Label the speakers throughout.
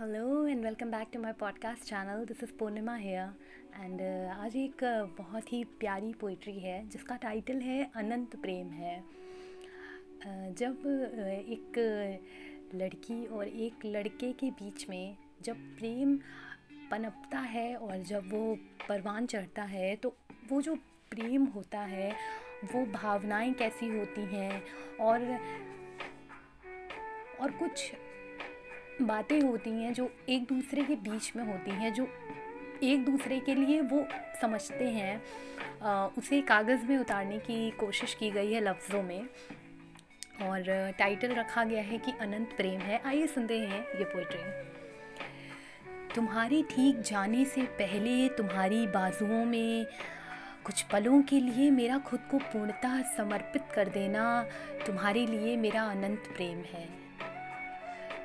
Speaker 1: Hello and welcome back to my podcast channel this is Purnima here and आज एक uh, बहुत ही प्यारी poetry है जिसका टाइटल है अनंत प्रेम है। Uh, जब uh, एक लड़की और एक लड़के के बीच में जब प्रेम पनपता है और जब वो परवान चढ़ता है तो वो जो प्रेम होता है वो भावनाएँ कैसी होती हैं? और और कुछ बातें होती हैं जो एक दूसरे के बीच में होती हैं जो एक दूसरे के लिए वो समझते हैं। आ, उसे कागज़ में उतारने की कोशिश की गई है लफ्ज़ों में। और टाइटल रखा गया है कि अनंत प्रेम है। आइए सुनते हैं ये पोइट्री तुम्हारे ठीक जाने से पहले तुम्हारी बाजुओं में कुछ पलों के लिए मेरा खुद को पूर्णतः समर्पित कर देना तुम्हारे लिए मेरा अनंत प्रेम है।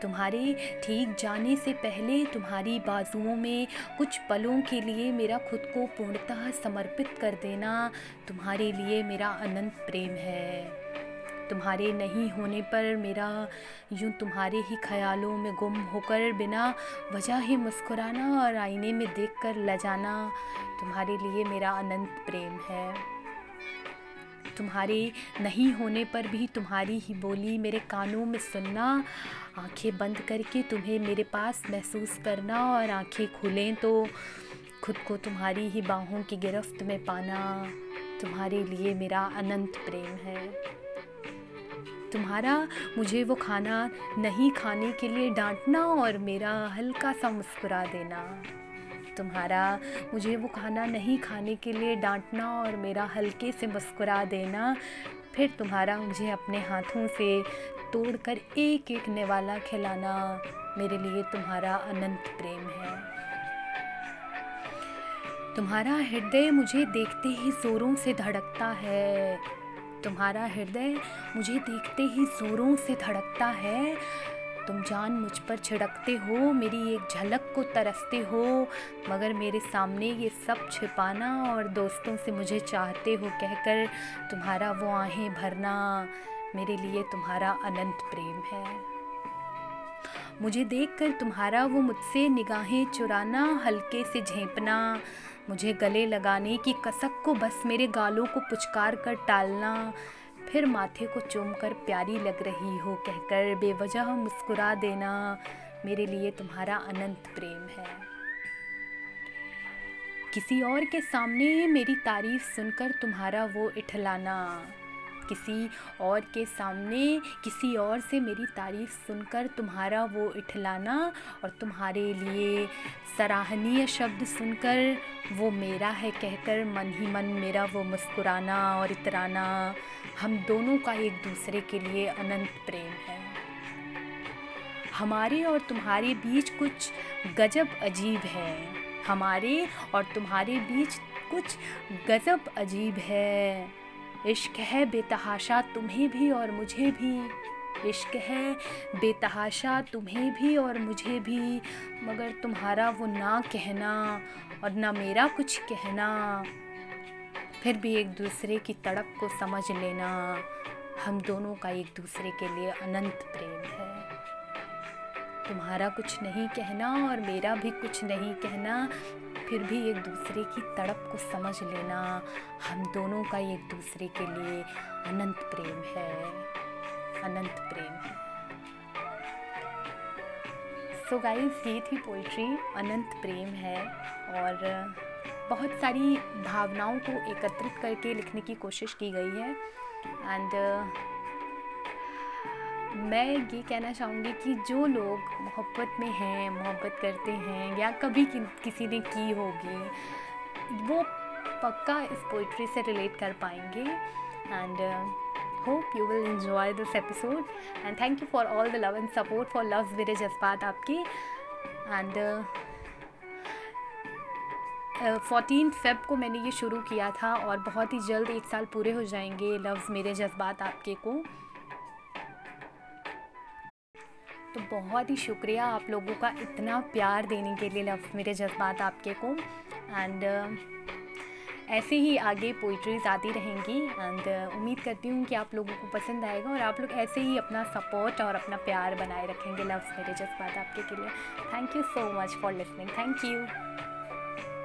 Speaker 1: तुम्हारे ठीक जाने से पहले तुम्हारी बाजुओं में कुछ पलों के लिए मेरा खुद को पूर्णतः समर्पित कर देना तुम्हारे लिए मेरा अनंत प्रेम है। तुम्हारे नहीं होने पर मेरा यूँ तुम्हारे ही ख्यालों में गुम होकर बिना वजह ही मुस्कुराना और आईने में देखकर लजाना तुम्हारे लिए मेरा अनंत प्रेम है। तुम्हारे नहीं होने पर भी तुम्हारी ही बोली मेरे कानों में सुनना, आँखें बंद करके तुम्हें मेरे पास महसूस करना और आँखें खुलें तो खुद को तुम्हारी ही बाहों की गिरफ्त में पाना तुम्हारे लिए मेरा अनंत प्रेम है। तुम्हारा, मुझे वो खाना नहीं खाने के लिए डांटना और मेरा हल्का सा मुस्कुरा देना। तुम्हारा। मुझे वो खाना नहीं खाने के लिए डांटना और मेरा हल्के से मुस्कुरा देना। फिर तुम्हारा मुझे अपने हाथों से तोड़कर एक एक निवाला खिलाना। मेरे लिए तुम्हारा अनंत प्रेम है। तुम्हारा हृदय मुझे देखते ही ज़ोरों से धड़कता है। तुम्हारा हृदय मुझे देखते ही ज़ोरों से धड़कता है। तुम जान मुझ पर छिड़कते हो, मेरी एक झलक को तरसते हो, मगर मेरे सामने ये सब छिपाना और दोस्तों से मुझे चाहते हो कहकर तुम्हारा वो आहें भरना मेरे लिए तुम्हारा अनंत प्रेम है। मुझे देखकर तुम्हारा वो मुझसे निगाहें चुराना, हल्के से झेंपना, मुझे गले लगाने की कसक को बस मेरे गालों को पुचकार कर टालना फिर माथे को चूम कर प्यारी लग रही हो कहकर बेवजह मुस्कुरा देना मेरे लिए तुम्हारा अनंत प्रेम है। किसी और के सामने मेरी तारीफ़ सुनकर तुम्हारा वो इठलाना किसी और के सामने किसी और से मेरी तारीफ़ सुनकर तुम्हारा वो इठलाना और तुम्हारे लिए सराहनीय शब्द सुनकर वो मेरा है कहकर मन ही मन मेरा वो मुस्कुराना और इतराना। हम दोनों का एक दूसरे के लिए अनंत प्रेम है। हमारे और तुम्हारे बीच कुछ गजब अजीब है। हमारे और तुम्हारे बीच कुछ गजब अजीब है। इश्क है बेतहाशा तुम्हें भी और मुझे भी। इश्क है बेतहाशा तुम्हें भी और मुझे भी। मगर तुम्हारा वो ना कहना और ना मेरा कुछ कहना। फिर भी एक दूसरे की तड़प को समझ लेना। हम दोनों का एक दूसरे के लिए अनंत प्रेम है। तुम्हारा कुछ नहीं कहना और मेरा भी कुछ नहीं कहना, फिर भी एक दूसरे की तड़प को समझ लेना। हम दोनों का एक दूसरे के लिए अनंत प्रेम है, अनंत प्रेम है। सो गाइस ये थी पोइट्री अनंत प्रेम है और बहुत सारी भावनाओं को एकत्रित करके लिखने की कोशिश की गई है। एंड मैं ये कहना चाहूँगी कि जो लोग मोहब्बत में हैं मोहब्बत करते हैं या कभी कि, किसी ने की होगी वो पक्का इस पोइट्री से रिलेट कर पाएँगे। And hope you will enjoy this episode and thank you for all the love and support for love मेरे जज्बात आपके। एंड फोर्टीन फेब को मैंने ये शुरू किया था और बहुत ही जल्द एक साल पूरे हो जाएँगे लव्स मेरे जज्बात आपके को। तो बहुत ही शुक्रिया आप लोगों का इतना प्यार देने के लिए लव मेरे जज्बात आपके को। एंड ऐसे ही आगे पोइट्रीज आती रहेंगी। एंड उम्मीद करती हूँ कि आप लोगों को पसंद आएगा और आप लोग ऐसे ही अपना सपोर्ट और अपना प्यार बनाए रखेंगे लव्स मेरे जज्बात आपके के लिए। Thank you so much for listening thank you